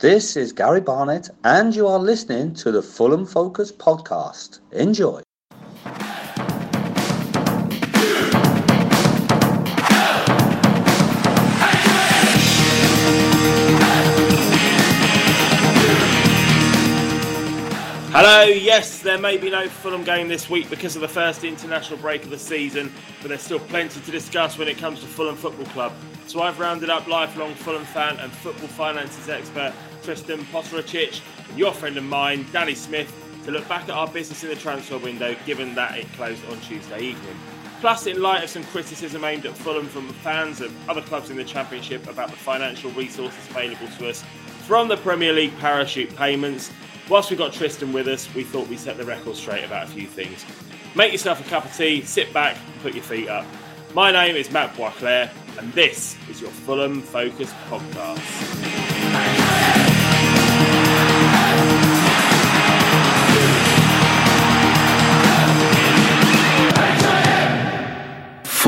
This is Gary Barnett, and you are listening to the Fulham Focus podcast. Enjoy. Hello, yes, there may be no Fulham game this week because of the first international break of the season, but there's still plenty to discuss when it comes to Fulham Football Club. So I've rounded up lifelong Fulham fan and football finances expert Tristan Poteracic and your friend of mine, Danny Smith, to look back at our business in the transfer window given that it closed on Tuesday evening. Plus, in light of some criticism aimed at Fulham from fans of other clubs in the Championship about the financial resources available to us from the Premier League parachute payments, Whilst we got Tristan with us, we thought we'd set the record straight about a few things. Make yourself a cup of tea, sit back, put your feet up. My name is Matt Boisclair, and this is your Fulham Focus podcast.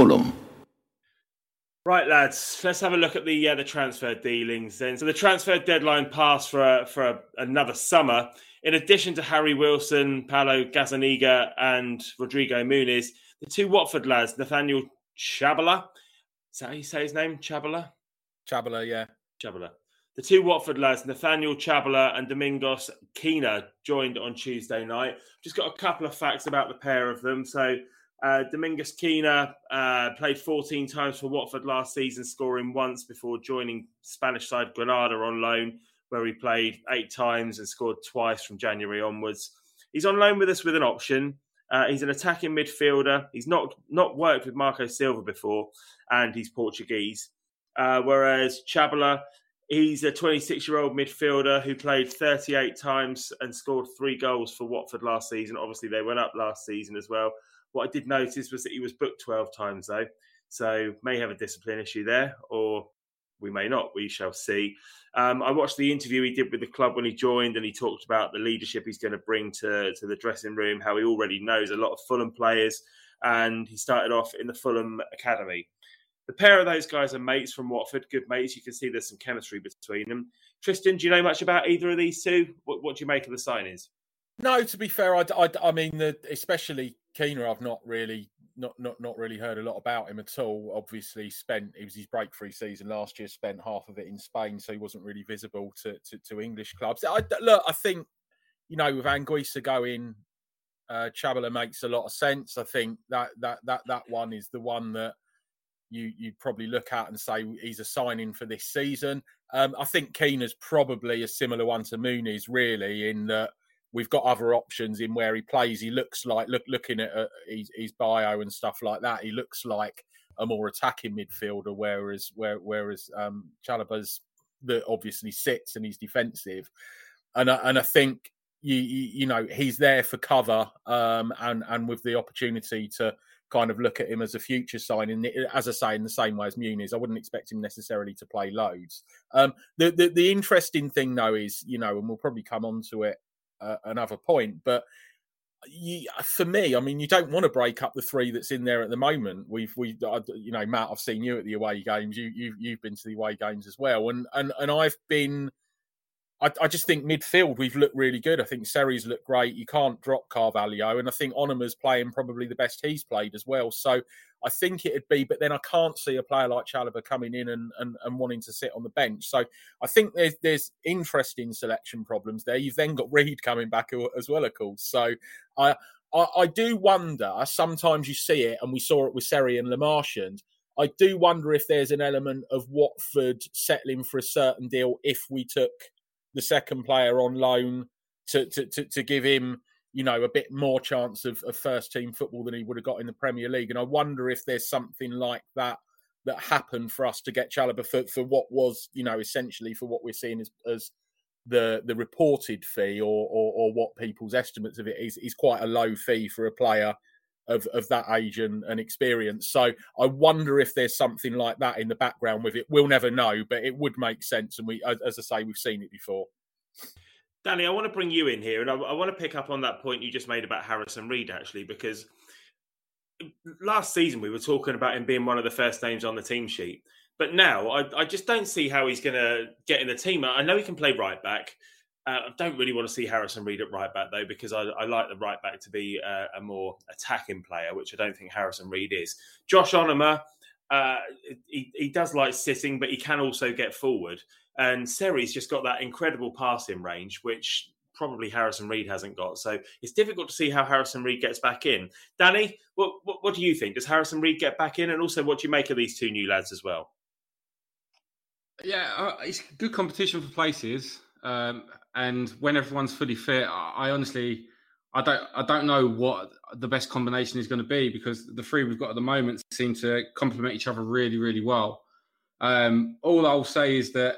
Fulham. Right, lads, let's have a look at the uh, the transfer dealings then. So the transfer deadline passed for for a, another summer. In addition to Harry Wilson, Paulo Gazzaniga, and Rodrigo Muniz, the two Watford lads, Nathaniel Chabala, is that how you say his name? Chabala? Chabala, yeah. Chabala. The two Watford lads, Nathaniel Chabala and Domingos Quina, joined on Tuesday night. Just got a couple of facts about the pair of them. So uh, Domingos Quina uh, played 14 times for Watford last season, scoring once before joining Spanish side Granada on loan, where he played eight times and scored twice from January onwards. He's on loan with us with an option. Uh, he's an attacking midfielder. He's not not worked with Marco Silva before, and he's Portuguese. Uh, whereas Chabala, he's a 26 year old midfielder who played 38 times and scored three goals for Watford last season. Obviously, they went up last season as well. What I did notice was that he was booked 12 times, though. So may have a discipline issue there, or we may not. We shall see. Um, I watched the interview he did with the club when he joined, and he talked about the leadership he's going to bring to, to the dressing room, how he already knows a lot of Fulham players, and he started off in the Fulham Academy. The pair of those guys are mates from Watford, good mates. You can see there's some chemistry between them. Tristan, do you know much about either of these two? What, what do you make of the signings? No, to be fair, I, I, I mean, the, especially Quina, I've not really not not not really heard a lot about him at all. Obviously, spent it was his breakthrough season last year. Spent half of it in Spain, so he wasn't really visible to to, to English clubs. I, look, I think you know with Anguissa going, uh, Chabala makes a lot of sense. I think that that that that one is the one that you you probably look at and say he's a signing for this season. Um, I think Quina's probably a similar one to Muniz, really, in that we've got other options in where he plays. He looks like look looking at uh, his, his, bio and stuff like that. He looks like a more attacking midfielder, whereas where, whereas um, Chalobah's that obviously sits and he's defensive, and I, and I think you, you, you know he's there for cover um, and and with the opportunity to kind of look at him as a future signing. As I say, in the same way as Muniz, I wouldn't expect him necessarily to play loads. Um, the, the the interesting thing though is, you know, and we'll probably come on to it uh, another point. But you, for me, I mean, you don't want to break up the three that's in there at the moment. We've, we, you know, Matt, I've seen you at the away games. You, you, you've been to the away games as well, and and and I've been I, I, just think midfield we've looked really good. I think Seri's looked great. You can't drop Carvalho, and I think Onomah's playing probably the best he's played as well. So I think it'd be, but then I can't see a player like Chalobah coming in and, and, and wanting to sit on the bench. So I think there's there's interesting selection problems there. You've then got Reed coming back as well, of course. So I, I, I do wonder. Sometimes you see it, and we saw it with Seri and Le Marchand. I do wonder if there's an element of Watford settling for a certain deal if we took the second player on loan to to to, to give him you know a bit more chance of, of first team football than he would have got in the Premier League. And I wonder if there's something like that that happened for us to get Chalobah for, for what was you know essentially for what we're seeing as, as the the reported fee or, or, or what people's estimates of it is is quite a low fee for a player of, of that age and, and experience. So I wonder if there's something like that in the background with it. We'll never know, but it would make sense. And we, as, I say, we've seen it before. Danny, I want to bring you in here, and I, I, want to pick up on that point you just made about Harrison Reed, actually, because last season we were talking about him being one of the first names on the team sheet. But now I, I just don't see how he's going to get in the team. I know he can play right back. Uh, I don't really want to see Harrison Reed at right back though, because I, I like the right back to be a, a, more attacking player, which I don't think Harrison Reed is. Josh Onomah, uh, he, he does like sitting, but he can also get forward. And Seri's just got that incredible passing range, which probably Harrison Reed hasn't got. So it's difficult to see how Harrison Reed gets back in. Danny, what, what, what do you think? Does Harrison Reed get back in? And also, what do you make of these two new lads as well? Yeah, uh, it's good competition for places. Um, and when everyone's fully fit, I, I honestly, I don't, I don't know what the best combination is going to be because the three we've got at the moment seem to complement each other really, really well. Um, all I'll say is that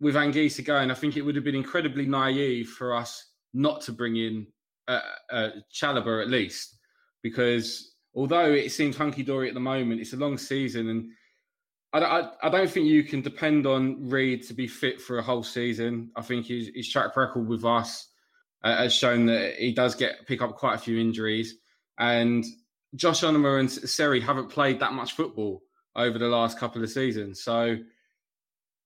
with Anguissa going, I think it would have been incredibly naive for us not to bring in uh, uh, Chalobah at least, because although it seems hunky dory at the moment, it's a long season, and I, I, I, don't think you can depend on Reed to be fit for a whole season. I think his, his track record with us uh, has shown that he does get pick up quite a few injuries, and Josh Onomah and Seri haven't played that much football over the last couple of seasons, so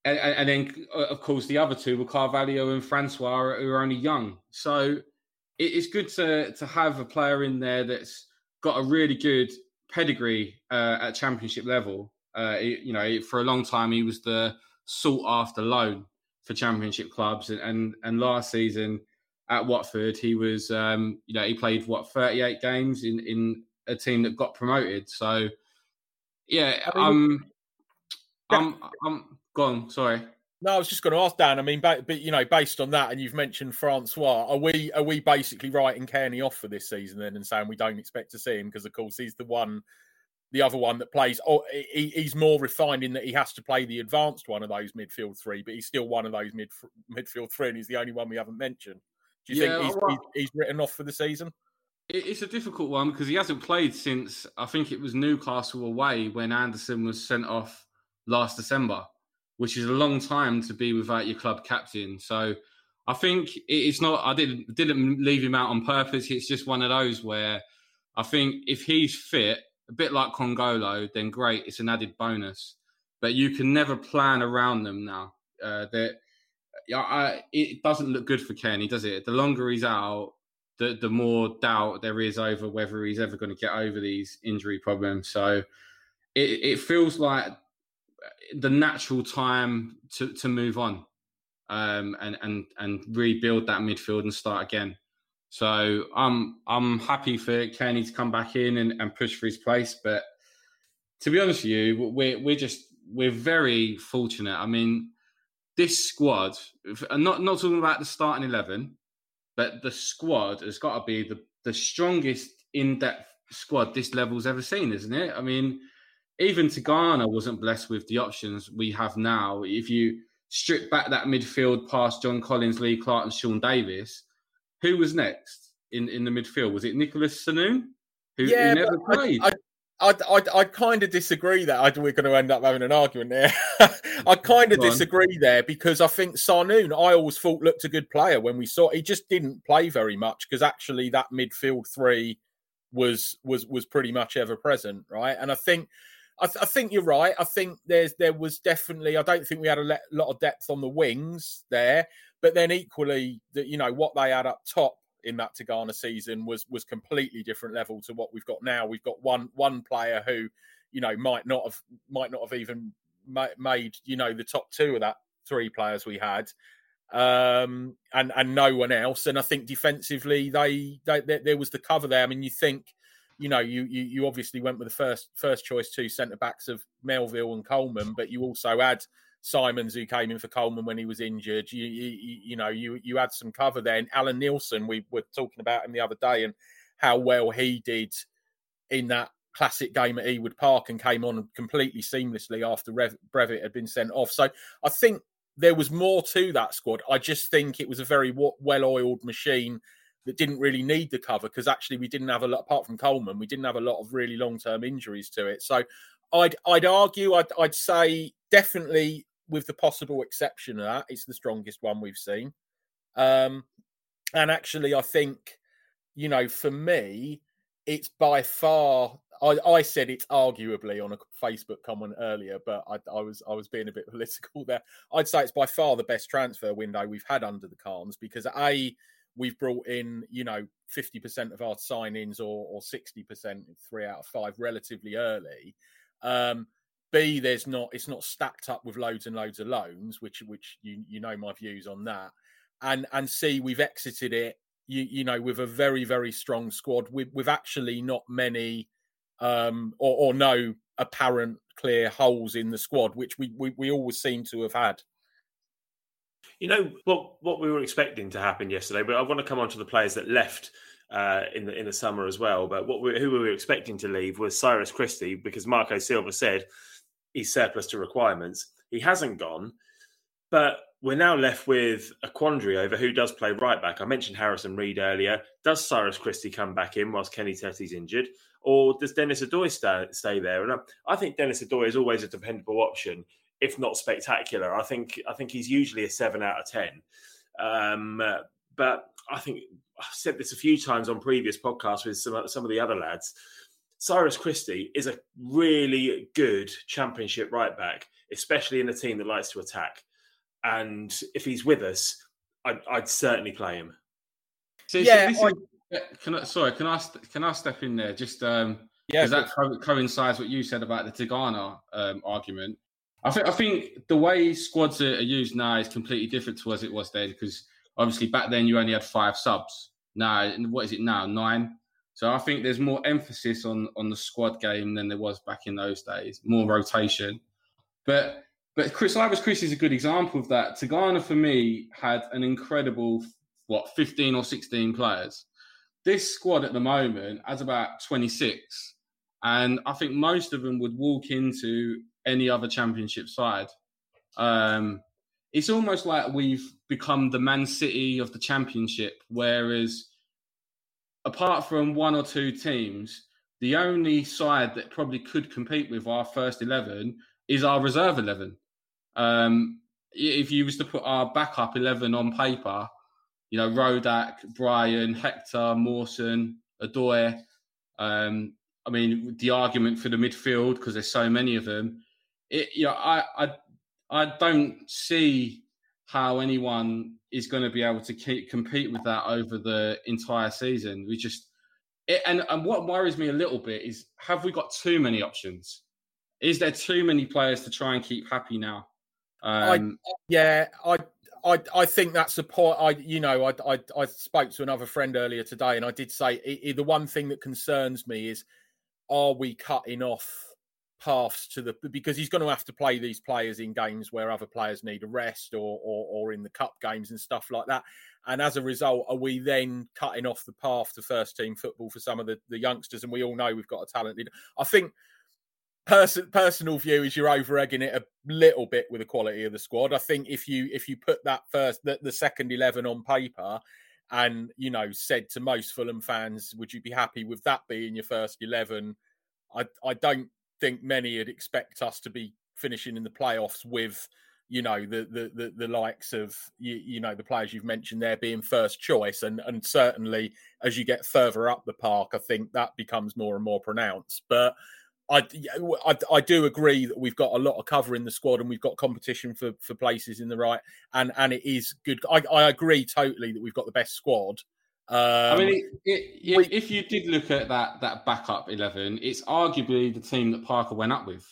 and, and, then uh, of course the other two were Carvalho and Francois, who are only young. So it's good to to have a player in there that's got a really good pedigree uh, at championship level. Uh, you know, for a long time he was the sought after loan for championship clubs, and and, and last season at Watford he was, um, you know, he played what thirty eight games in in a team that got promoted. So yeah, um, I'm I'm Go on. Sorry. No, I was just going to ask Dan. I mean, but, but you know, based on that, and you've mentioned Francois, are we are we basically writing Cairney off for this season then, and saying we don't expect to see him because, of course, he's the one, the other one that plays. Oh, he, he's more refined in that he has to play the advanced one of those midfield three, but he's still one of those mid midfield three, and he's the only one we haven't mentioned. Do you yeah, think he's, well, he's, he's written off for the season? It's a difficult one because he hasn't played since I think it was Newcastle away when Anderson was sent off last December which is a long time to be without your club captain. So I think it's not. I didn't didn't leave him out on purpose. It's just one of those where I think if he's fit, a bit like Congolo, then great. It's an added bonus. But you can never plan around them now. Uh, that I, it doesn't look good for Kenny, does it? The longer he's out, the the more doubt there is over whether he's ever going to get over these injury problems. So it, it feels like the natural time to, to move on um, and, and, and rebuild that midfield and start again. So I'm I'm happy for Kenny to come back in and, and push for his place. But to be honest with you, we're we're just we're very fortunate. I mean, this squad, not not talking about the starting eleven, but the squad has got to be the the strongest in depth squad this level's ever seen, isn't it? I mean, even Tigana wasn't blessed with the options we have now. If you strip back that midfield past John Collins, Lee Clark, and Sean Davis, who was next in, in the midfield? Was it Nicholas Sanoon? Who, yeah, who never played? I, I, I, I kind of disagree that I, we're going to end up having an argument there. I kind of disagree there because I think Sanoon, I always thought looked a good player when we saw he just didn't play very much because actually that midfield three was was was pretty much ever present, right? And I think I, th- I, think you're right. I think there's there was definitely. I don't think we had a le- lot of depth on the wings there, but then equally, that you know what they had up top in that Tigana season was was completely different level to what we've got now. We've got one one player who, you know, might not have might not have even ma- made you know the top two of that three players we had, um, and and no one else. And I think defensively, they, they, they there was the cover there. I mean, you think you know, you, you you obviously went with the first first choice two centre backs of Melville and Coleman, but you also had Symons who came in for Coleman when he was injured. You you, you know you you had some cover then. Alan Neilson, we were talking about him the other day and how well he did in that classic game at Ewood Park and came on completely seamlessly after Rev- Brevett had been sent off. So I think there was more to that squad. I just think it was a very well-oiled machine that didn't really need the cover because actually we didn't have a lot apart from Coleman, we didn't have a lot of really long term injuries to it. So I'd I'd argue I'd I'd say definitely with the possible exception of that, it's the strongest one we've seen. Um, and actually, I think you know for me, it's by far I, I said it's arguably on a Facebook comment earlier, but I, I, was I was being a bit political there. I'd say it's by far the best transfer window we've had under the Khans because a we've brought in you know fifty percent of our signings or or sixty percent, three out of five, relatively early. Um, B, there's not it's not stacked up with loads and loads of loans, which which you you know my views on that. And and C, we've exited it, you you know, with a very very strong squad with with actually not many um or, or no apparent clear holes in the squad, which we, we we always seem to have had. You know what what we were expecting to happen yesterday, but I want to come on to the players that left uh, in the in the summer as well. But what we, who we were expecting to leave was Cyrus Christie because Marco Silva said he's surplus to requirements. He hasn't gone, but we're now left with a quandary over who does play right back. I mentioned Harrison Reed earlier. Does Cyrus Christie come back in whilst Kenny Tete's injured, or does Dennis Odoi stay, stay there? And I, I think Dennis Odoi is always a dependable option, if not spectacular. I think I think he's usually a seven out of ten. Um, but I think I've said this a few times on previous podcasts with some some of the other lads. Cyrus Christie is a really good championship right back, especially in a team that likes to attack. And if he's with us, I'd, I'd certainly play him. So, yeah, so I, is, can I, sorry, can I can I step in there? Just um, yeah, that co- coincides what you said about the Tigana um, argument. I think I think the way squads are, are used now is completely different to as it was then because obviously back then you only had five subs. Now, what is it now? Nine. So I think there's more emphasis on on the squad game than there was back in those days. More rotation, but but Chris Cyrus Chris is a good example of that. Tigana for me had an incredible what 15 or 16 players. This squad at the moment has about 26, and I think most of them would walk into any other championship side. Um, it's almost like we've become the Man City of the championship, whereas apart from one or two teams, the only side that probably could compete with our first 11 is our reserve 11. Um, if you was to put our backup 11 on paper, you know, Rodak, Bryan, Hector, Mawson, Odoi, um, I mean, the argument for the midfield, because there's so many of them, it, you know, I, I, I don't see how anyone is going to be able to keep, compete with that over the entire season. We just it, and and what worries me a little bit is have we got too many options? Is there too many players to try and keep happy now? Um, I, yeah, I. I, I think that's the point. I you know I, I, I spoke to another friend earlier today, and I did say it, it, the one thing that concerns me is are we cutting off paths to the because he's going to have to play these players in games where other players need a rest or, or or in the cup games and stuff like that. And as a result, are we then cutting off the path to first team football for some of the, the youngsters? And we all know we've got a talented. I think person personal view is you're over egging it a little bit with the quality of the squad. I think if you if you put that first the, the second eleven on paper and you know said to most Fulham fans, would you be happy with that being your first eleven? I I don't think many would expect us to be finishing in the playoffs with you know the the the, the likes of you, you, know the players you've mentioned there being first choice. And and certainly as you get further up the park i think that becomes more and more pronounced. But I, I, I do agree that we've got a lot of cover in the squad and we've got competition for for places in the right and and it is good. I, I agree totally that we've got the best squad um, I mean, it, it, we, if you did look at that that backup eleven, it's arguably the team that Parker went up with.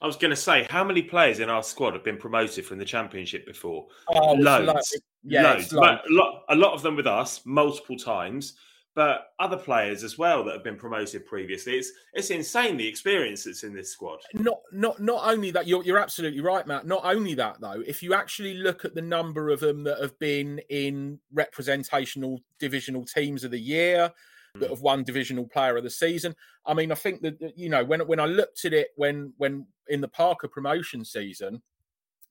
I was going to say, how many players in our squad have been promoted from the championship before? Oh, loads, yeah, loads. But a lot, a lot of them with us multiple times but other players as well that have been promoted previously. It's it's insane the experience that's in this squad. Not not not only that, you're you're absolutely right, Matt. Not only that though, if you actually look at the number of them that have been in representational divisional teams of the year, that hmm. have won divisional player of the season. I mean, I think that you know when when I looked at it when when in the Parker promotion season,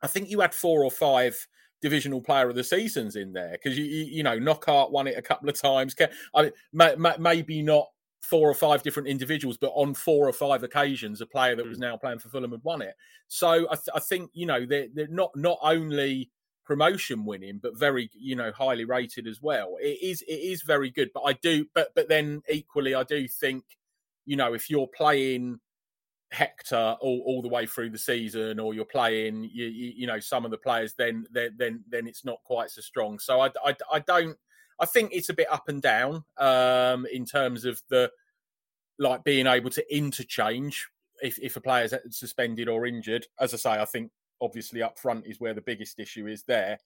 I think you had four or five divisional player of the seasons in there because you, you, you know Knockaert won it a couple of times. I mean, may, may, maybe not four or five different individuals, but on four or five occasions, a player that was hmm. now playing for Fulham had won it. So I, th- I think you know they're, they're not not only promotion winning, but very you know highly rated as well. It is it is very good, but I do but but then equally I do think you know, if you're playing Hector all, all the way through the season, or you're playing, you, you, you know, some of the players, then then then it's not quite so strong. So I, I, I don't. I think it's a bit up and down um, in terms of the like being able to interchange if, if a player's suspended or injured. As I say, I think obviously up front is where the biggest issue is there.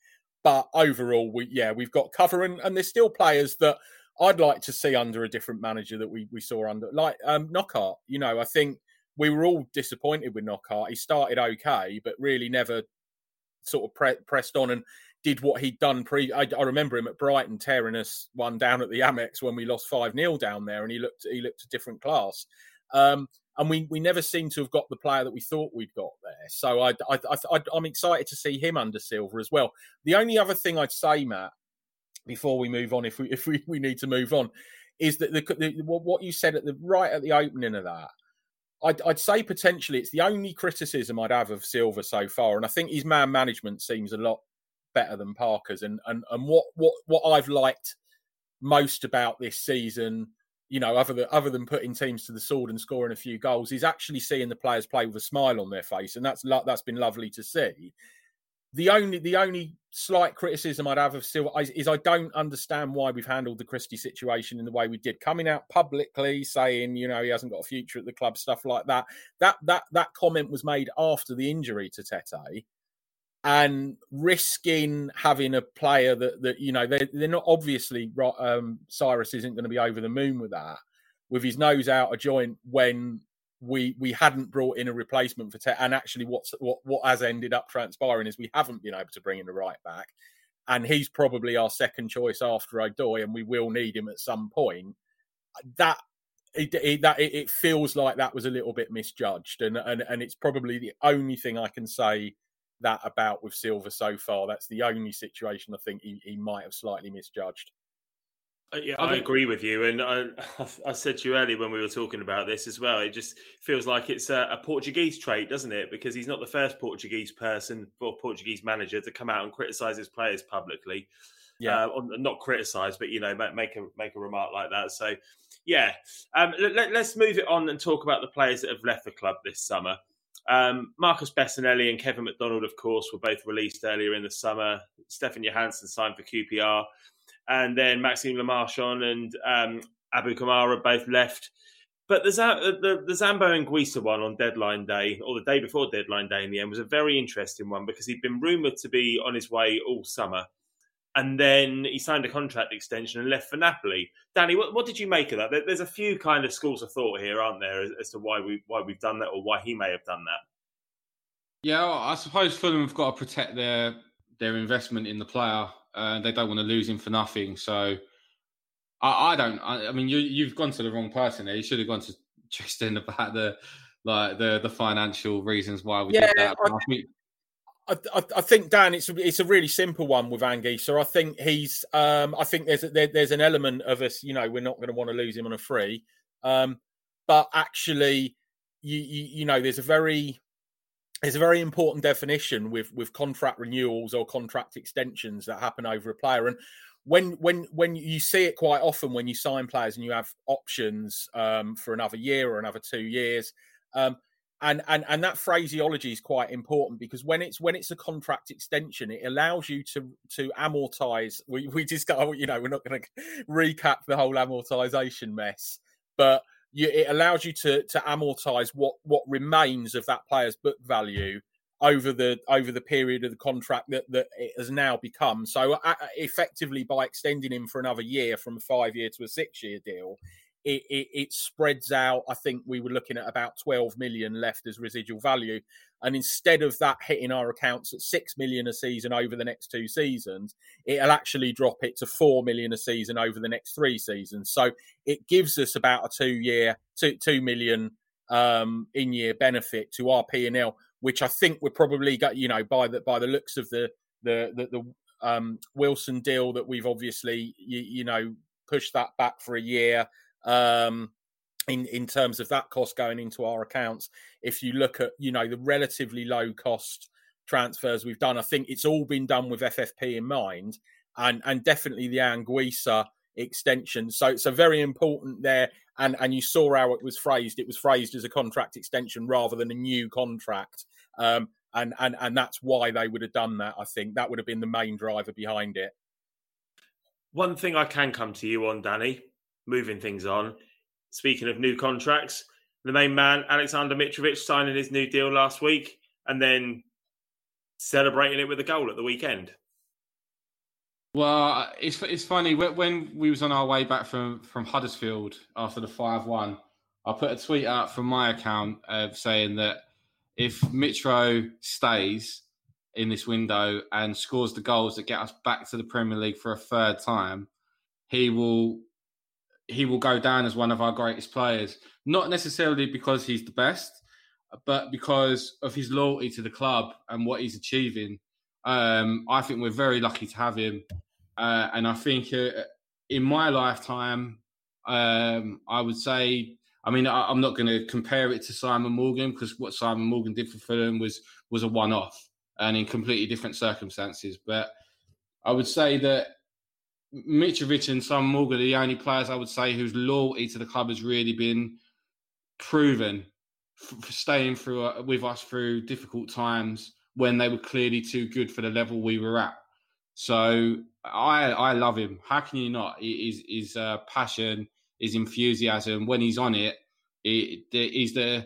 But overall, we yeah we've got cover, and, and there's still players that I'd like to see under a different manager that we we saw under like um, Knockaert. You know, I think we were all disappointed with Knockaert. He started okay, but really never sort of pre- pressed on and did what he'd done pre. I, I, remember him at Brighton tearing us one down at the Amex when we lost five 0 down there, and he looked he looked a different class. Um, and we we never seem to have got the player that we thought we'd got there. So I, I, I I'm excited to see him under Silva as well. The only other thing I'd say, Matt, before we move on, if we if we, we need to move on, is that the, the what you said at the right at the opening of that. I'd, I'd, say potentially it's the only criticism I'd have of Silva so far, and I think his man management seems a lot better than Parker's. And and and what what what I've liked most about this season, you know, other than other than putting teams to the sword and scoring a few goals, is actually seeing the players play with a smile on their face, and that's that's been lovely to see. The only the only slight criticism I'd have of Silva is, is, I don't understand why we've handled the Christie situation in the way we did, coming out publicly saying you know he hasn't got a future at the club, stuff like that. That that that comment was made after the injury to Tete, and risking having a player that that you know they're, they're not obviously um, Cyrus isn't going to be over the moon with that with his nose out a joint when we we hadn't brought in a replacement for Ted and actually what's what what has ended up transpiring is we haven't been able to bring in a right back and he's probably our second choice after Odoi and we will need him at some point that it, it, that it, feels like that was a little bit misjudged and, and and it's probably the only thing I can say that about with Silva so far. That's the only situation I think he, he might have slightly misjudged. Uh, yeah, I, I agree with you, and I, I, said to you earlier when we were talking about this as well. It just feels like it's a, a, Portuguese trait, doesn't it? Because he's not the first Portuguese person or Portuguese manager to come out and criticise his players publicly. Yeah, uh, not criticise, but you know, make a make a remark like that. So, yeah, um, let, us move it on and talk about the players that have left the club this summer. Um, Marcus Bettinelli and Kevin McDonald, of course, were both released earlier in the summer. Stefan Johansen signed for QPR. And then Maxime Le Marchand and um, Abu Kamara both left. But the, the, the Zambo Anguissa one on deadline day, or the day before deadline day in the end, was a very interesting one because he'd been rumoured to be on his way all summer and then he signed a contract extension and left for Napoli. Danny, what, what did you make of that? There, there's a few kind of schools of thought here, aren't there, as, as, to why we why we've done that or why he may have done that. Yeah, well, I suppose Fulham have got to protect their their investment in the player. Uh, they don't want to lose him for nothing. So I, I don't. I, I, mean, you you've gone to the wrong person there. You should have gone to Tristan about the like the the financial reasons why we yeah, did that. I, think I, I, think Dan, it's it's a really simple one with Angie. So I think he's. Um, I think there's there, there's an element of us. You know, we're not going to want to lose him on a free, um, but actually, you, you you know, there's a very there's a very important definition with with contract renewals or contract extensions that happen over a player. And when when when you see it quite often when you sign players and you have options um, for another year or another two years um, and and and that phraseology is quite important because when it's when it's a contract extension it allows you to to amortize. We we just got you know we're not going to recap the whole amortization mess but you, it allows you to to amortize what what remains of that player's book value over the over the period of the contract that that it has now become so uh, effectively by extending him for another year from a 5 year to a 6 year deal it, it, it, spreads out. I think we were looking at about 12 million left as residual value. And instead of that hitting our accounts at 6 million a season over the next two seasons, it'll actually drop it to 4 million a season over the next three seasons. So it gives us about a two year, two, 2 million um, in year benefit to our P&L, which I think we're probably got, you know, by the, by the looks of the, the, the, the um, Wilson deal that we've obviously, you, you know, pushed that back for a year um, in in terms of that cost going into our accounts. If you look at you know the relatively low cost transfers we've done, I think it's all been done with FFP in mind, and and definitely the Anguissa extension. So it's so very important there. And and you saw how it was phrased. It was phrased as a contract extension rather than a new contract. Um, and and and that's why they would have done that. I think that would have been the main driver behind it. One thing I can come to you on, Danny, moving things on. Speaking of new contracts, the main man, Alexander Mitrovic, signing his new deal last week and then celebrating it with a goal at the weekend. Well, it's it's funny when we was on our way back from from Huddersfield after the five one. I put a tweet out from my account of saying that if Mitro stays in this window and scores the goals that get us back to the Premier League for a third time, he will he will go down as one of our greatest players. Not necessarily because he's the best, but because of his loyalty to the club and what he's achieving. Um, I think we're very lucky to have him, uh, and I think uh, in my lifetime, um, I would say. I mean, I, am not going to compare it to Simon Morgan because what Simon Morgan did for Fulham was was a one-off and in completely different circumstances. But I would say that Mitrovic and Sam Morgan are the only players I would say whose loyalty to the club has really been proven, for staying through uh, with us through difficult times when they were clearly too good for the level we were at. So I I love him. How can you not? His his uh, passion, his enthusiasm when he's on it, he's the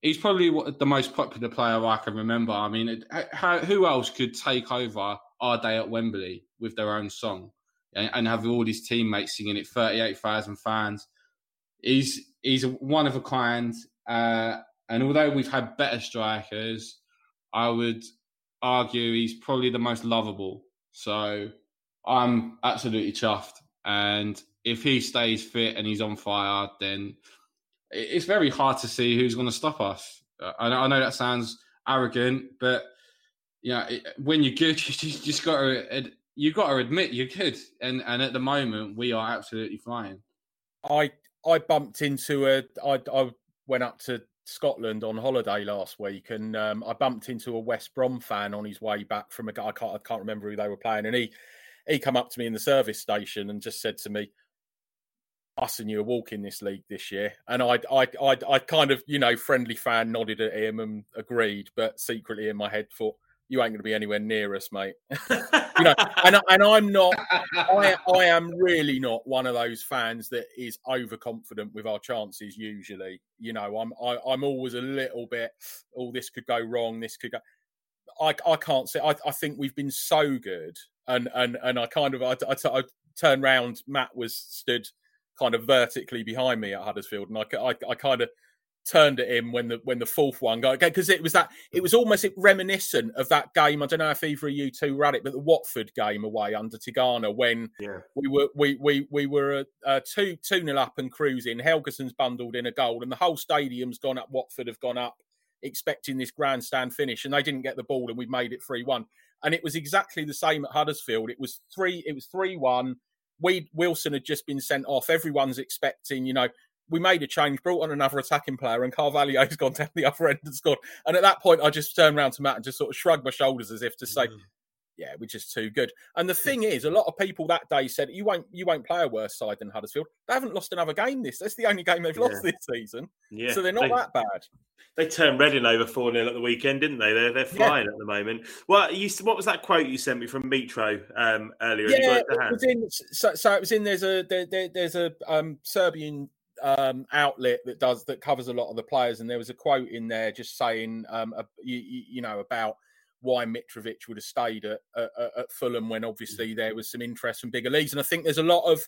he's probably the most popular player I can remember. I mean, how, who else could take over our day at Wembley with their own song? And, have all his teammates singing it, 38,000 fans. He's he's one of a kind. Uh, and although we've had better strikers, I would argue he's probably the most lovable. So I'm absolutely chuffed. And if he stays fit and he's on fire, then it's very hard to see who's going to stop us. I know that sounds arrogant, but you know, when you're good, you just got to you got to admit you're good, and and at the moment we are absolutely flying. I I bumped into a I I went up to Scotland on holiday last week, and um, I bumped into a West Brom fan on his way back from a guy I can't I can't remember who they were playing, and he he come up to me in the service station and just said to me, "Us and you are walking this league this year," and I I I I kind of you know friendly fan nodded at him and agreed, but secretly in my head thought you ain't going to be anywhere near us, mate. you know, and and I'm not. I I am really not one of those fans that is overconfident with our chances. Usually, you know, I'm I, am i am always a little bit. Oh, this could go wrong. This could go. I I can't say. I I think we've been so good, and and and I kind of I, I, I turned round. Matt was stood kind of vertically behind me at Huddersfield, and I I, I kind of turned at him when the when the fourth one got because it was that it was almost reminiscent of that game. I don't know if either of you two were at it, but the Watford game away under Tigana when yeah. we were we we we were uh, two two nil up and cruising. Helguson's bundled in a goal, and the whole stadium's gone up. Watford have gone up expecting this grandstand finish, and they didn't get the ball, and we made it three one. And it was exactly the same at Huddersfield. It was three. It was three one. We Wilson had just been sent off. Everyone's expecting, you know, we made a change, brought on another attacking player, and Carvalho's gone down the other end and scored. And at that point, I just turned around to Matt and just sort of shrugged my shoulders as if to say, mm. "Yeah, we're just too good." And the thing is, a lot of people that day said, "You won't, you won't play a worse side than Huddersfield." They haven't lost another game. This, that's the only game they've yeah. lost this season. Yeah, so they're not they, that bad. They turned Reading over four 0 at the weekend, didn't they? They're they're flying yeah. at the moment. Well, you, what was that quote you sent me from Mitro um, earlier? Yeah, it was in. So, so, it was in. There's a there, there, there's a um, Serbian um, outlet that does that covers a lot of the players, and there was a quote in there just saying, um, uh, you, you, know, about why Mitrovic would have stayed at, at, at, Fulham when obviously there was some interest from bigger leagues, and I think there's a lot of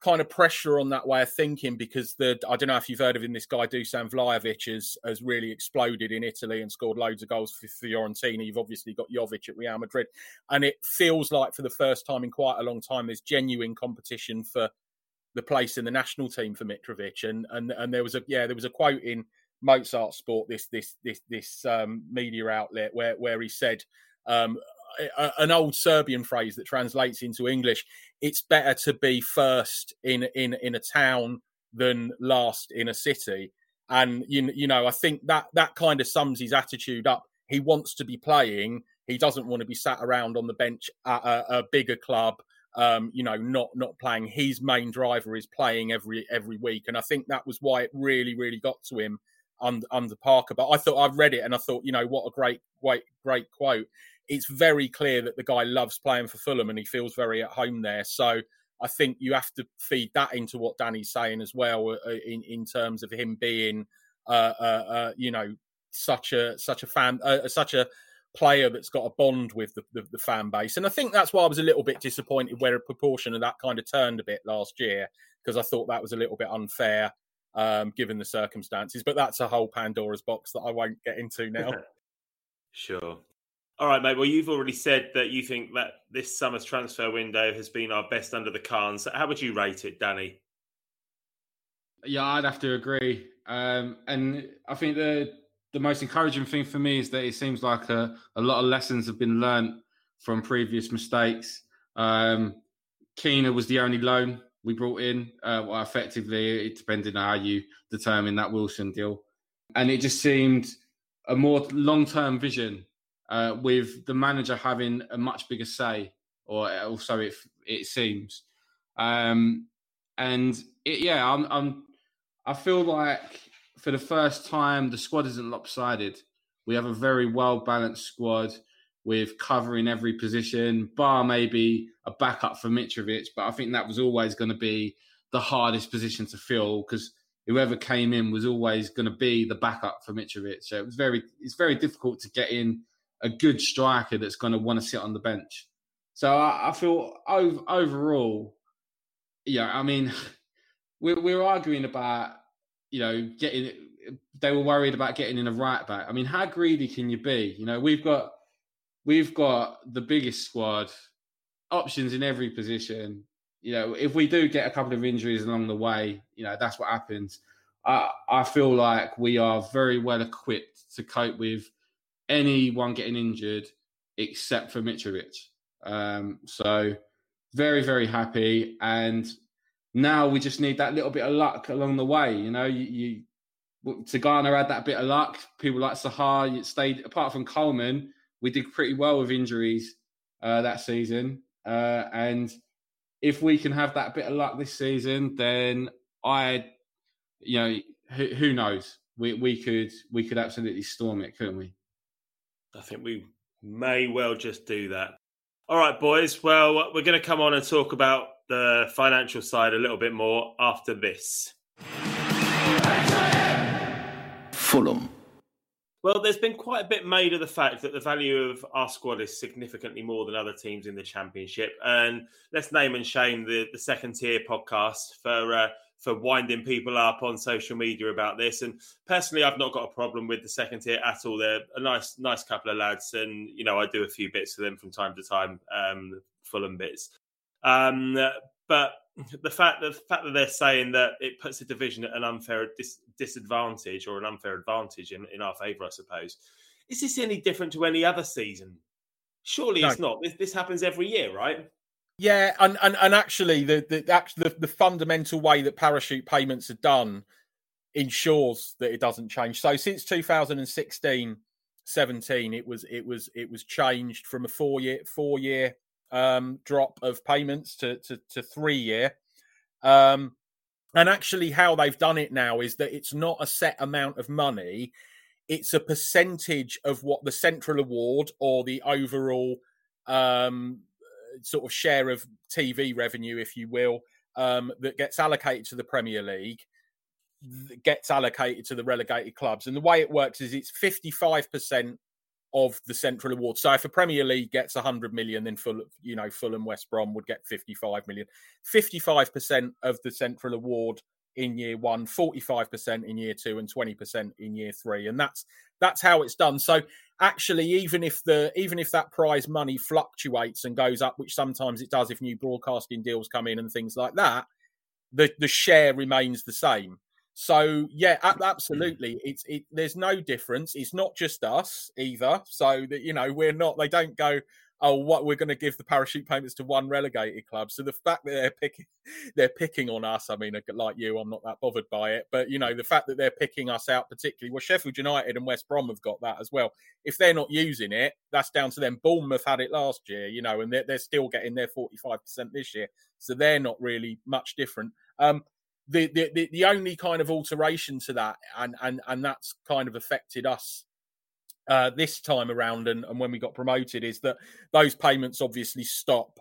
kind of pressure on that way of thinking because the I don't know if you've heard of him. This guy Dusan Vlahovic has has really exploded in Italy and scored loads of goals for Fiorentina. You've obviously got Jovic at Real Madrid, and it feels like for the first time in quite a long time there's genuine competition for the place in the national team for Mitrovic. And and and there was a yeah there was a quote in Mozzart Sport this this this this um, media outlet where where he said. Um, a, an old Serbian phrase that translates into English: "It's better to be first in in in a town than last in a city." And you you know, I think that that kind of sums his attitude up. He wants to be playing. He doesn't want to be sat around on the bench at a, a bigger club um, you know, not not playing. His main driver is playing every every week, and I think that was why it really really got to him under under Parker. But I thought I've read it and I thought, you know, what a great great great quote. It's very clear that the guy loves playing for Fulham and he feels very at home there. So I think you have to feed that into what Danny's saying as well, uh, in in terms of him being, uh, uh, uh you know, such a such a fan, uh, such a player that's got a bond with the, the, the, fan base. And I think that's why I was a little bit disappointed where a proportion of that kind of turned a bit last year because I thought that was a little bit unfair um, given the circumstances. But that's a whole Pandora's box that I won't get into now. sure. All right, mate. Well, you've already said that you think that this summer's transfer window has been our best under the Khans. How would you rate it, Danny? Yeah, I'd have to agree. Um, and I think the the most encouraging thing for me is that it seems like a, a lot of lessons have been learned from previous mistakes. Um, Quina was the only loan we brought in. Uh, well, effectively, it depended on how you determine that Wilson deal, and it just seemed a more long-term vision uh, with the manager having a much bigger say, or also it it seems. Um, and it, yeah, I'm, I'm I feel like for the first time, the squad isn't lopsided. We have a very well balanced squad with covering every position, bar maybe a backup for Mitrovic. But I think that was always going to be the hardest position to fill because whoever came in was always going to be the backup for Mitrovic. So it was very, it's very difficult to get in a good striker that's going to want to sit on the bench. So I, I feel over, overall, yeah, I mean, we're, we're arguing about you know, getting they were worried about getting in a right back. I mean, how greedy can you be? You know, we've got we've got the biggest squad, options in every position. You know, if we do get a couple of injuries along the way, you know, that's what happens. I I feel like we are very well equipped to cope with anyone getting injured except for Mitrovic. Um, so very, very happy. And now we just need that little bit of luck along the way. You know, you, you Tigana had that bit of luck. People like Saha stayed. Apart from Coleman, we did pretty well with injuries uh, that season. Uh, and if we can have that bit of luck this season, then I, you know, who, who knows? We we could we could absolutely storm it, couldn't we? I think we may well just do that. All right, boys. Well, we're going to come on and talk about the financial side a little bit more after this. Fulham. Well, there's been quite a bit made of the fact that the value of our squad is significantly more than other teams in the Championship. And let's name and shame the, the second tier podcast for uh, for winding people up on social media about this. And personally, I've not got a problem with the second tier at all. They're a nice, nice couple of lads, and you know I do a few bits for them from time to time, um, Fulham bits. Um, but the fact that the fact that they're saying that it puts the division at an unfair dis- disadvantage or an unfair advantage in, in our favour, I suppose. Is this any different to any other season? Surely no. it's not. This, this happens every year, right? Yeah, and and, and actually, the the, the the fundamental way that parachute payments are done ensures that it doesn't change. So since 2016, 17, it was it was it was changed from a four year four year um, drop of payments to, to, to three year. Um, and actually, how they've done it now is that it's not a set amount of money, it's a percentage of what the central award or the overall um, sort of share of TV revenue, if you will, um, that gets allocated to the Premier League gets allocated to the relegated clubs. And the way it works is it's 55% of the central award. So if a Premier League gets 100 million, then full, you know, Fulham, West Brom would get 55 million. 55% of the central award in year one, 45% in year two, and 20% in year three. And that's that's how it's done. So actually, even if the even if that prize money fluctuates and goes up, which sometimes it does if new broadcasting deals come in and things like that, the the share remains the same. So yeah, absolutely. It's it. There's no difference. It's not just us either. So that you know, we're not. They don't go. oh, what we're going to give the parachute payments to one relegated club. So the fact that they're picking, they're picking on us. I mean, like you, I'm not that bothered by it, but you know, the fact that they're picking us out particularly. Well, Sheffield United and West Brom have got that as well. If they're not using it, that's down to them. Bournemouth had it last year, you know, and they're, they're still getting their 45% this year, so they're not really much different. Um, the, the the only kind of alteration to that, and and and that's kind of affected us uh, this time around and, and when we got promoted is that those payments obviously stop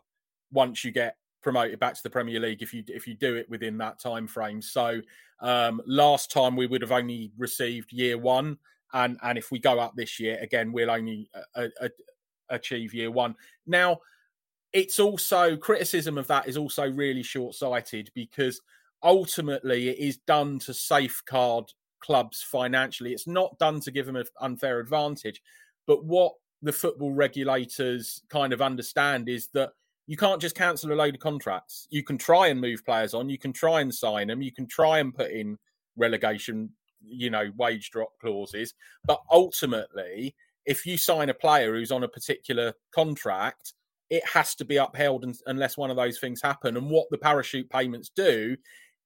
once you get promoted back to the Premier League if you if you do it within that time frame. So um, last time we would have only received year one, and and if we go up this year again, we'll only uh, uh, achieve year one. Now, it's also criticism of that is also really short sighted because ultimately it is done to safeguard clubs financially. It's not done to give them an unfair advantage. But what the football regulators kind of understand is that you can't just cancel a load of contracts. You can try and move players on, you can try and sign them, you can try and put in relegation, you know, wage drop clauses. But ultimately, if you sign a player who's on a particular contract, it has to be upheld unless one of those things happen. And what the parachute payments do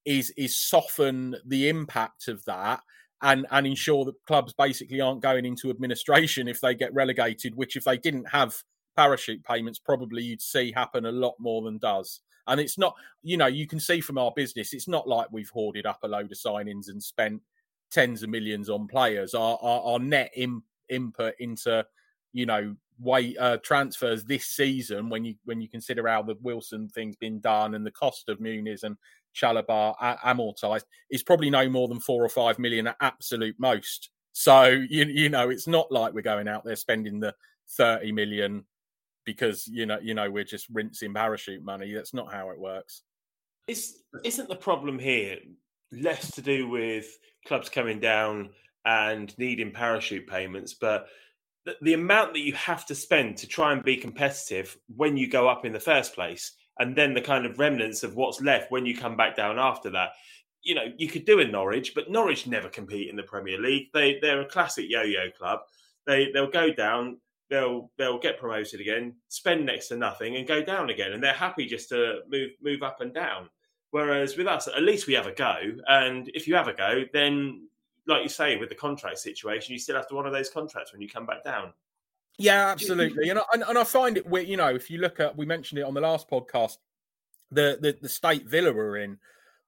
is is soften the impact of that and and ensure that clubs basically aren't going into administration if they get relegated which if they didn't have parachute payments probably you'd see happen a lot more than does. And it's not you know you can see from our business it's not like we've hoarded up a load of signings and spent tens of millions on players. Our our, our net in, input into you know way uh, transfers this season when you when you consider how the Wilson thing's been done and the cost of Muniz and Chalobah amortized is probably no more than four or five million at absolute most. So you you know it's not like we're going out there spending the thirty million because you know you know we're just rinsing parachute money. That's not how it works. Is isn't the problem here less to do with clubs coming down and needing parachute payments, but the, the amount that you have to spend to try and be competitive when you go up in the first place and then the kind of remnants of what's left when you come back down after that. You know, you could do in Norwich, but Norwich never compete in the Premier League. They they're a classic yo-yo club. They they'll go down, they'll they'll get promoted again, spend next to nothing, and go down again, and they're happy just to move move up and down. Whereas with us, at least we have a go, and if you have a go, then like you say with the contract situation, you still have to honour those contracts when you come back down. Yeah, absolutely. And I, and, and I find it, you know, if you look at, we mentioned it on the last podcast, the, the, the state Villa were in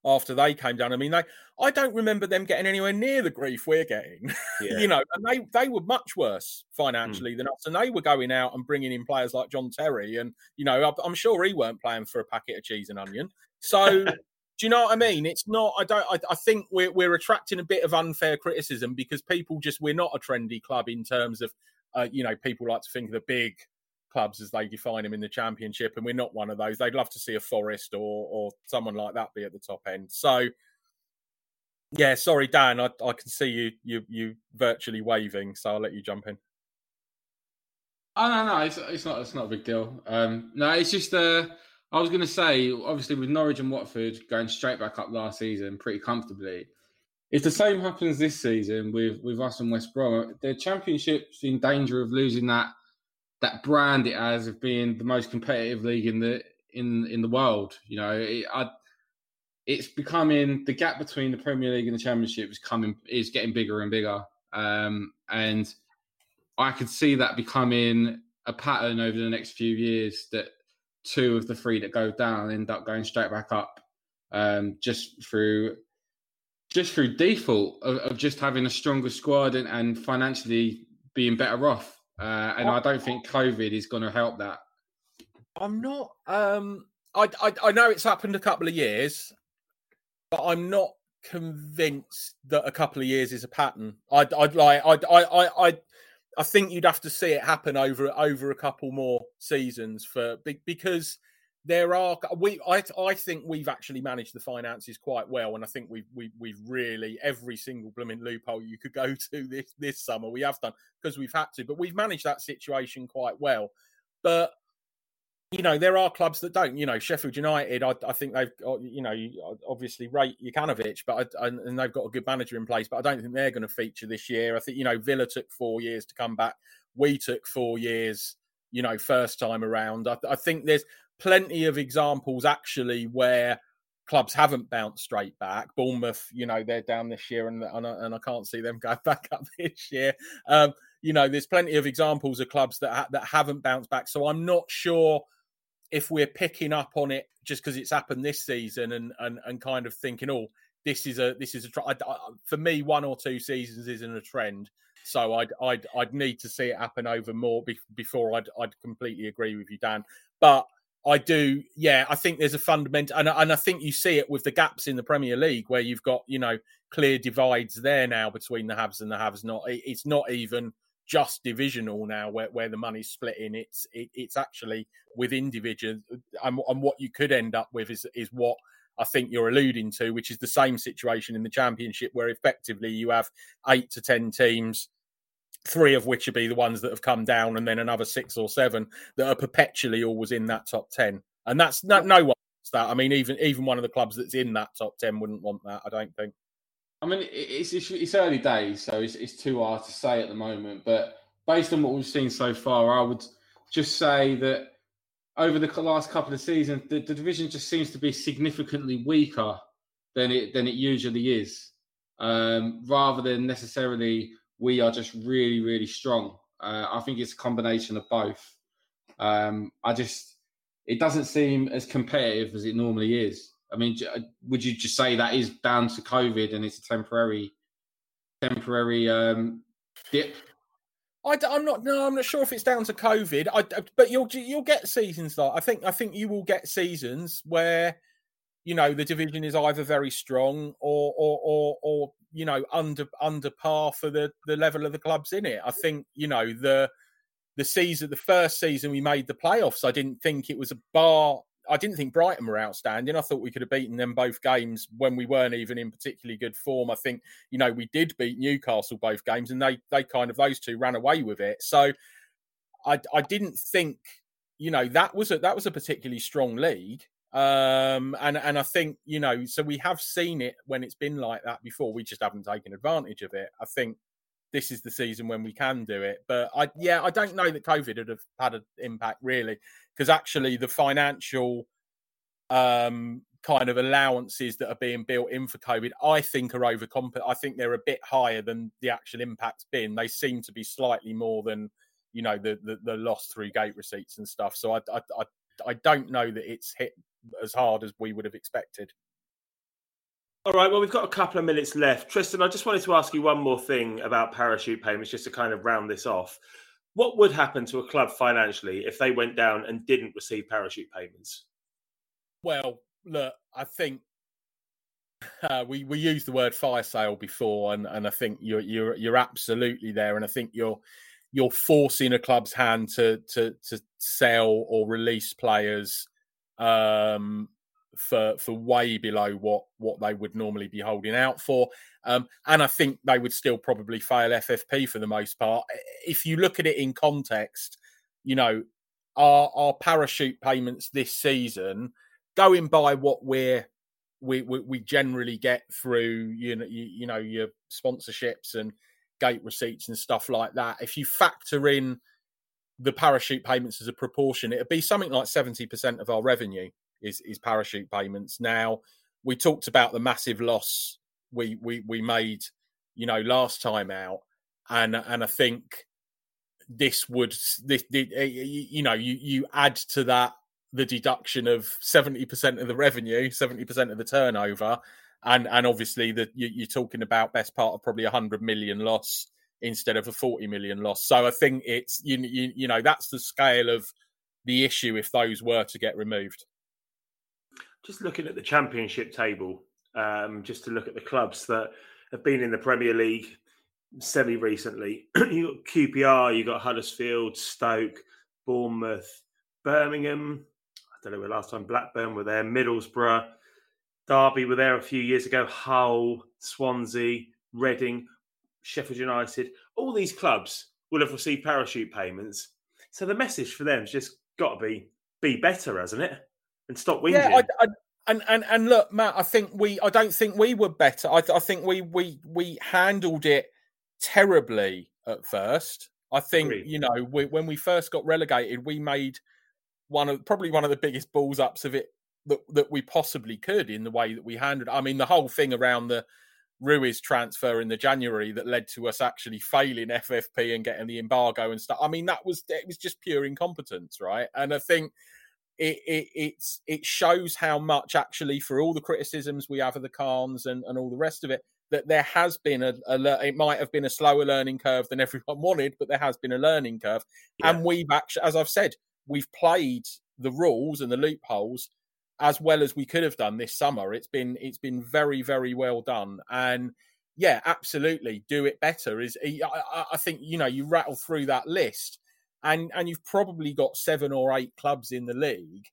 after they came down. I mean, they, I don't remember them getting anywhere near the grief we're getting, yeah. you know, and they, they were much worse hmm. financially mm. than us. And they were going out and bringing in players like John Terry. And, you know, I'm sure he weren't playing for a packet of cheese and onion. So, do you know what I mean? It's not. I don't. I, I, think we're we're attracting a bit of unfair criticism because people just we're not a trendy club in terms of uh, you know, people like to think of the big clubs as they define them in the championship, and we're not one of those. They'd love to see a Forest or or someone like that be at the top end. So, yeah, sorry, Dan, I, I can see you you you virtually waving, so I'll let you jump in. Oh no, no, it's, it's not. It's not a big deal. Um, no, it's just. Uh, I was going to say, obviously, with Norwich and Watford going straight back up last season pretty comfortably, if the same happens this season with with us and West Brom, the championship's in danger of losing that that brand it has of being the most competitive league in the in in the world. You know, it, I, it's becoming the gap between the Premier League and the Championship is coming is getting bigger and bigger, um, and I could see that becoming a pattern over the next few years that two of the three that go down end up going straight back up, um, just through just through default of, of just having a stronger squad and, and financially being better off. Uh, and I don't think COVID is going to help that. I'm not. Um, I, I I know it's happened a couple of years, but I'm not convinced that a couple of years is a pattern. I'd I'd like I I I I think you'd have to see it happen over over a couple more seasons for because there are we I I think we've actually managed the finances quite well, and I think we've we, we've really every single blooming loophole you could go to this this summer we have done because we've had to, but we've managed that situation quite well. But you know there are clubs that don't. You know Sheffield United, I, I think they've you know obviously rate Jokanovic, but I, and they've got a good manager in place, but I don't think they're going to feature this year. I think you know Villa took four years to come back. We took four years you know, first time around. I, I think there's plenty of examples actually where clubs haven't bounced straight back. Bournemouth, you know, they're down this year, and and I, and I can't see them go back up this year. Um, you know, there's plenty of examples of clubs that ha- that haven't bounced back. So I'm not sure if we're picking up on it just because it's happened this season and and and kind of thinking, oh, this is a this is a I, I, for me one or two seasons isn't a trend. So I'd I'd I'd need to see it happen over more be, before I'd I'd completely agree with you, Dan. But I do, yeah. I think there's a fundamental, and, and I think you see it with the gaps in the Premier League where you've got you know clear divides there now between the haves and the haves not. It's not even just divisional now where, where the money's split in. It's it, it's actually within division, and, and what you could end up with is is what I think you're alluding to, which is the same situation in the championship where effectively you have eight to ten teams three of which would be the ones that have come down, and then another six or seven that are perpetually always in that top ten. And that's no, no one wants that. I mean, even even one of the clubs that's in that top ten wouldn't want that. I don't think. I mean, it's it's, it's early days, so it's, it's too hard to say at the moment. But based on what we've seen so far, I would just say that over the last couple of seasons, the, the division just seems to be significantly weaker than it than it usually is, um, rather than necessarily we are just really, really strong. Uh, I think it's a combination of both. Um, I just, it doesn't seem as competitive as it normally is. I mean, uh, would you just say that is down to COVID and it's a temporary, temporary um, dip? I, am not. No, I'm not sure if it's down to COVID. I, but you'll you'll get seasons like I think. I think you will get seasons where you know the division is either very strong or or or, or you know under under par for the the level of the clubs in it. I think you know the the season, the first season we made the playoffs. I didn't think it was a bar. I didn't think Brighton were outstanding. I thought we could have beaten them both games when we weren't even in particularly good form. I think you know we did beat Newcastle both games, and they they kind of those two ran away with it. So I I didn't think you know that was a that was a particularly strong league. Um, and and I think you know, so we have seen it when it's been like that before. We just haven't taken advantage of it. I think this is the season when we can do it. But I, yeah, I don't know that COVID would have had an impact really, because actually the financial um, kind of allowances that are being built in for COVID, I think are over. I think they're a bit higher than the actual impact's been. They seem to be slightly more than you know the the, the loss through gate receipts and stuff. So I, I I I don't know that it's hit as hard as we would have expected. All right, well, we've got a couple of minutes left. Tristan, I just wanted to ask you one more thing about parachute payments, just to kind of round this off. What would happen to a club financially if they went down and didn't receive parachute payments? Well, look, I think uh, we we used the word fire sale before, and, and I think you're you're you're absolutely there, and I think you're you're forcing a club's hand to to to sell or release players um, for for way below what what they would normally be holding out for. Um, and I think they would still probably fail FFP for the most part. If you look at it in context, you know, our our parachute payments this season, going by what we're we, we, we generally get through you know you, you know your sponsorships and gate receipts and stuff like that. If you factor in the parachute payments as a proportion, it'd be something like 70% of our revenue is, is parachute payments. Now, we talked about the massive loss we, we, we made, you know, last time out. And, and I think this would, this, eh, you know, you, you add to that the deduction of 70% of the revenue, 70% of the turnover. And, and obviously that you, are talking about best part of probably a hundred million loss instead of a 40 million loss. So I think it's you, you you know that's the scale of the issue if those were to get removed. Just looking at the championship table, um, just to look at the clubs that have been in the Premier League semi recently. you got QPR, you got Huddersfield, Stoke, Bournemouth, Birmingham. I don't know where last time Blackburn were there, Middlesbrough, Derby were there a few years ago, Hull, Swansea, Reading. Sheffield United, all these clubs will have received parachute payments. So the message for them has just got to be be better, hasn't it? And stop whinging. Yeah, I, I, and and and look, Matt. I think we. I don't think we were better. I, I think we we we handled it terribly at first. I think Agreed. you know we, when we first got relegated, we made one of probably one of the biggest balls ups of it that that we possibly could in the way that we handled. I mean, the whole thing around the Ruiz transfer in the January that led to us actually failing FFP and getting the embargo and stuff. I mean, that was it was just pure incompetence, right? And I think it, it it's it shows how much actually for all the criticisms we have of the Khans and, and all the rest of it that there has been a, a, it might have been a slower learning curve than everyone wanted, but there has been a learning curve, yeah. and we've actually, as I've said, we've played the rules and the loopholes as well as we could have done this summer. It's been it's been very very well done, and yeah, absolutely, do it better. Is I, I think you know you rattle through that list, and and you've probably got seven or eight clubs in the league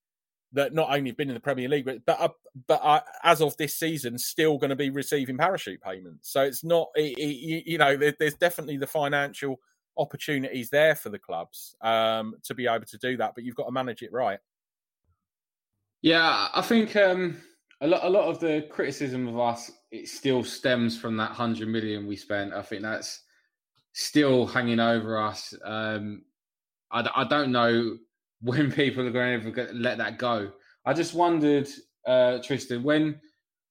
that not only have been in the Premier League, but but, but as of this season, still going to be receiving parachute payments. So it's not, it, it, you know, there, there's definitely the financial opportunities there for the clubs um, to be able to do that, but you've got to manage it right. Yeah, I think um, a lot a lot of the criticism of us it still stems from that hundred million we spent. I think that's still hanging over us. Um, I, I don't know when people are going to ever let that go. I just wondered, uh, Tristan, when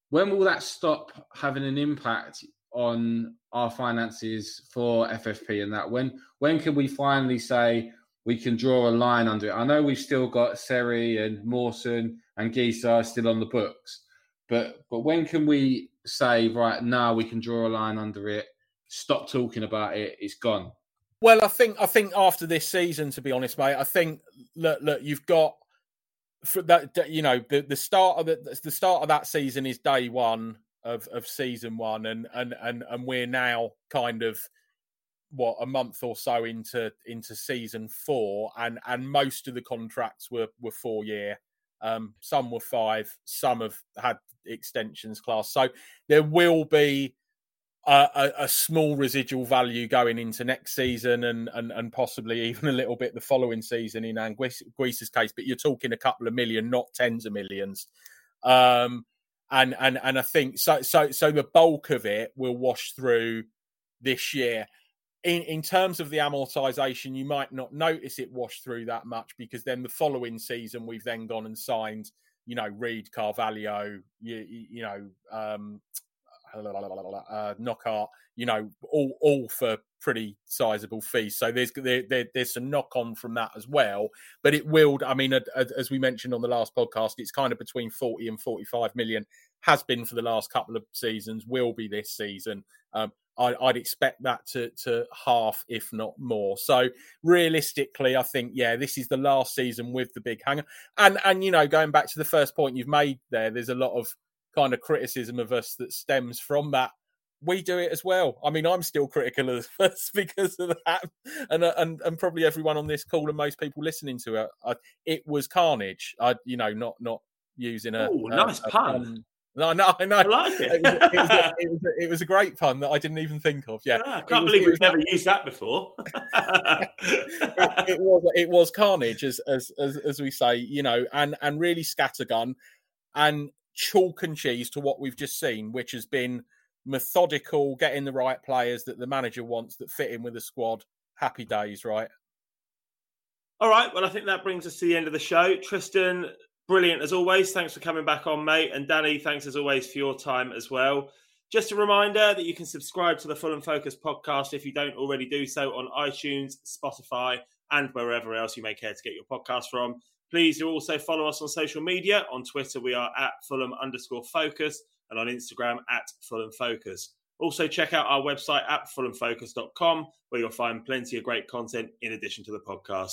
when will that stop having an impact on our finances for FFP and that? When when can we finally say we can draw a line under it. I know we've still got Seri and Mawson and Gisa still on the books, but but when can we say right now we can draw a line under it? Stop talking about it. It's gone. Well, I think I think after this season, to be honest, mate, I think look look you've got for that you know the, the start of the the start of that season is day one of of season one, and and and and we're now kind of what a month or so into into season four, and and most of the contracts were were four year. Um, some were five, some have had extensions class. So there will be a, a, small residual value going into next season and, and and possibly even a little bit the following season in Anguissa's case. But you're talking a couple of million, not tens of millions. Um, and and and I think so. So so the bulk of it will wash through this year in, in terms of the amortization, you might not notice it wash through that much because then the following season we've then gone and signed, you know, Reed, Cavaleiro, you, you know, um, uh, Knockaert, you know, all all for pretty sizable fees. So there's there, there, there's some knock on from that as well. But it will, I mean, as we mentioned on the last podcast, it's kind of between 40 and 45 million. Has been for the last couple of seasons, will be this season. Um, I, would expect that to to half, if not more. So realistically, I think yeah, this is the last season with the big hanger. And and you know, going back to the first point you've made there, there's a lot of kind of criticism of us that stems from that. We do it as well. I mean, I'm still critical of us because of that, and uh, and and probably everyone on this call and most people listening to it, I, it was carnage. I you know not not using a, Ooh, nice a, pun. No, no, I know. I like it. It was, it, was a, it, was a, it was, a, great pun that I didn't even think of. Yeah, yeah I can't believe we've never used that before. it, was it was carnage, as, as as as we say, you know, and and really scattergun and chalk and cheese to what we've just seen, which has been methodical, getting the right players that the manager wants that fit in with the squad. Happy days, right? All right. Well, I think that brings us to the end of the show. Tristan, Brilliant as always. Thanks for coming back on, mate. And Danny, thanks as always for your time as well. Just a reminder that you can subscribe to the Fulham Focus podcast if you don't already do so on iTunes, Spotify, and wherever else you may care to get your podcast from. Please do also follow us on social media. On Twitter, we are at Fulham underscore focus, and on Instagram at Fulham Focus. Also, check out our website at fulhamfocus.com, where you'll find plenty of great content in addition to the podcast.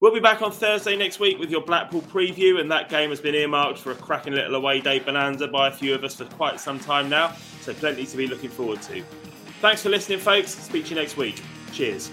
We'll be back on Thursday next week with your Blackpool preview, and that game has been earmarked for a cracking little away day bonanza by a few of us for quite some time now, so plenty to be looking forward to. Thanks for listening, folks. Speak to you next week. Cheers.